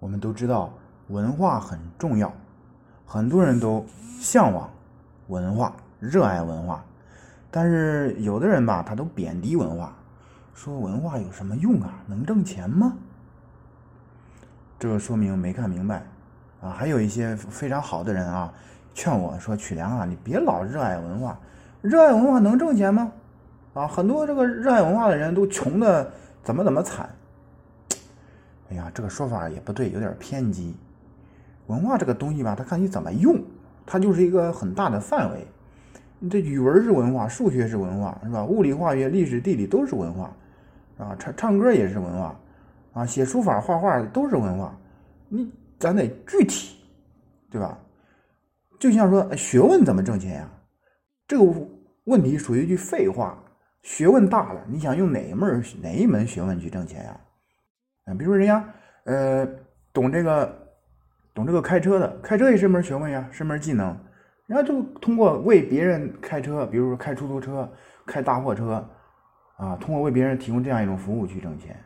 我们都知道文化很重要，很多人都向往文化，热爱文化。但是有的人吧，他都贬低文化，说文化有什么用啊？能挣钱吗？这说明没看明白啊！还有一些非常好的人啊，劝我说：“曲良啊，你别老热爱文化，热爱文化能挣钱吗？啊，很多这个热爱文化的人都穷的怎么怎么惨。”哎呀，这个说法也不对，有点偏激。文化这个东西吧，它看你怎么用，它就是一个很大的范围。你这语文是文化，数学是文化，是吧？物理、化学、历史、地理都是文化，啊，唱唱歌也是文化，啊，写书法、画画都是文化。你咱得具体，对吧？就像说学问怎么挣钱呀？这个问题属于一句废话。学问大了，你想用哪一门哪一门学问去挣钱呀？比如说人家，呃，懂这个，懂这个开车的，开车也是门学问呀，是门技能。人家就通过为别人开车，比如说开出租车、开大货车，啊，通过为别人提供这样一种服务去挣钱。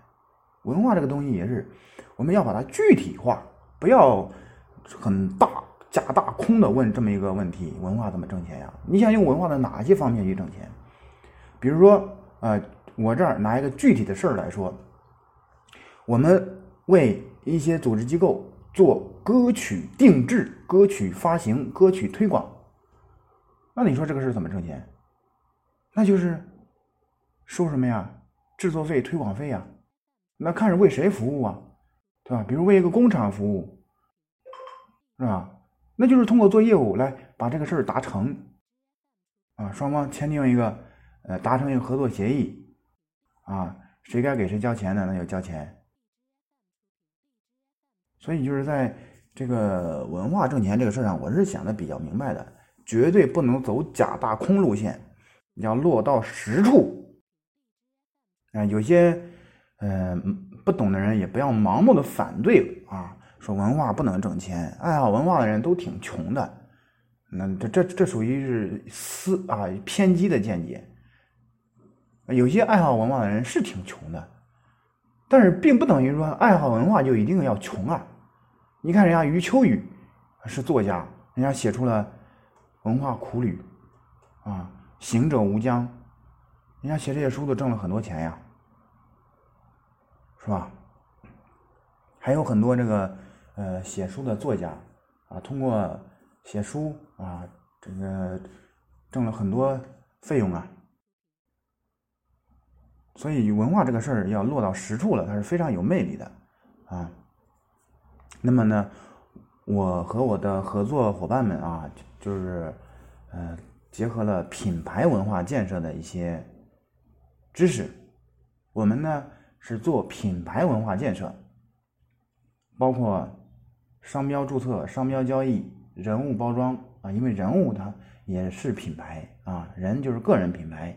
文化这个东西也是，我们要把它具体化，不要很大假大空的问这么一个问题：文化怎么挣钱呀？你想用文化的哪些方面去挣钱？比如说，呃，我这儿拿一个具体的事儿来说。我们为一些组织机构做歌曲定制、歌曲发行、歌曲推广，那你说这个事怎么挣钱？那就是收什么呀？制作费、推广费呀？那看是为谁服务啊？对吧？比如为一个工厂服务，是吧？那就是通过做业务来把这个事儿达成，啊，双方签订一个呃，达成一个合作协议，啊，谁该给谁交钱呢，那就交钱。所以就是在这个文化挣钱这个事上，我是想的比较明白的，绝对不能走假大空路线，要落到实处。啊，有些嗯不懂的人也不要盲目的反对啊，说文化不能挣钱，爱好文化的人都挺穷的，那这这这属于是私啊偏激的见解。有些爱好文化的人是挺穷的，但是并不等于说爱好文化就一定要穷啊。你看，人家余秋雨是作家，人家写出了《文化苦旅》，啊，《行者无疆》，人家写这些书都挣了很多钱呀，是吧？还有很多这个呃写书的作家啊，通过写书啊，这个挣了很多费用啊。所以文化这个事儿要落到实处了，它是非常有魅力的啊。那么呢，我和我的合作伙伴们啊，就是，呃，结合了品牌文化建设的一些知识，我们呢是做品牌文化建设，包括商标注册、商标交易、人物包装啊，因为人物它也是品牌啊，人就是个人品牌，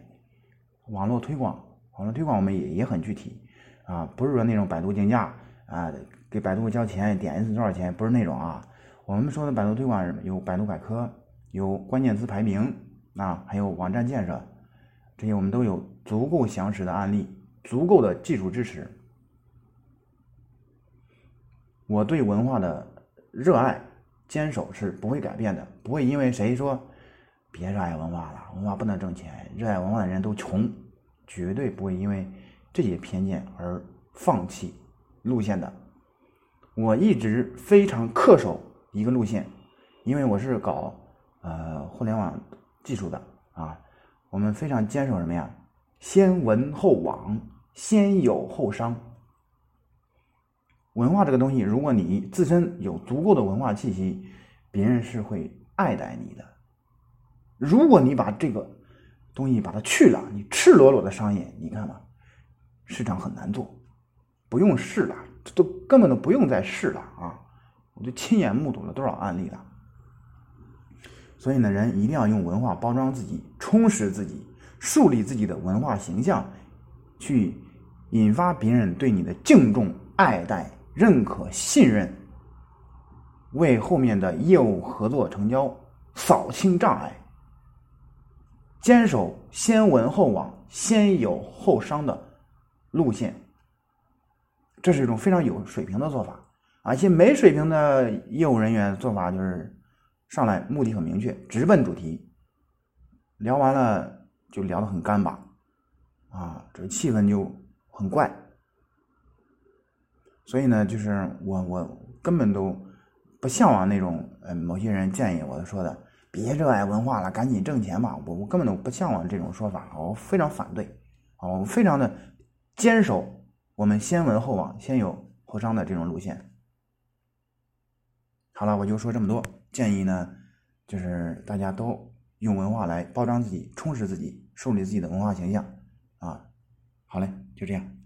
网络推广，网络推广我们也也很具体啊，不是说那种百度竞价啊。给百度交钱，点一次多少钱？不是那种啊。我们说的百度推广有百度百科，有关键词排名啊，还有网站建设，这些我们都有足够详实的案例，足够的技术支持。我对文化的热爱坚守是不会改变的，不会因为谁说别热爱文化了，文化不能挣钱，热爱文化的人都穷，绝对不会因为这些偏见而放弃路线的。我一直非常恪守一个路线，因为我是搞呃互联网技术的啊，我们非常坚守什么呀？先文后网，先有后商。文化这个东西，如果你自身有足够的文化气息，别人是会爱戴你的。如果你把这个东西把它去了，你赤裸裸的商业，你看吧，市场很难做，不用试了。都根本都不用再试了啊！我就亲眼目睹了多少案例了。所以呢，人一定要用文化包装自己，充实自己，树立自己的文化形象，去引发别人对你的敬重、爱戴、认可、信任，为后面的业务合作成交扫清障碍，坚守先文后网、先有后商的路线。这是一种非常有水平的做法啊，一些没水平的业务人员做法就是上来目的很明确，直奔主题，聊完了就聊得很干巴，啊，这气氛就很怪。所以呢，就是我我根本都不向往那种呃某些人建议我说的别热爱文化了，赶紧挣钱吧。我我根本都不向往这种说法，我非常反对，啊，我非常的坚守我们先文后网、先有后商的这种路线。好了，我就说这么多。建议呢，就是大家都用文化来包装自己、充实自己、树立自己的文化形象啊。好嘞，就这样。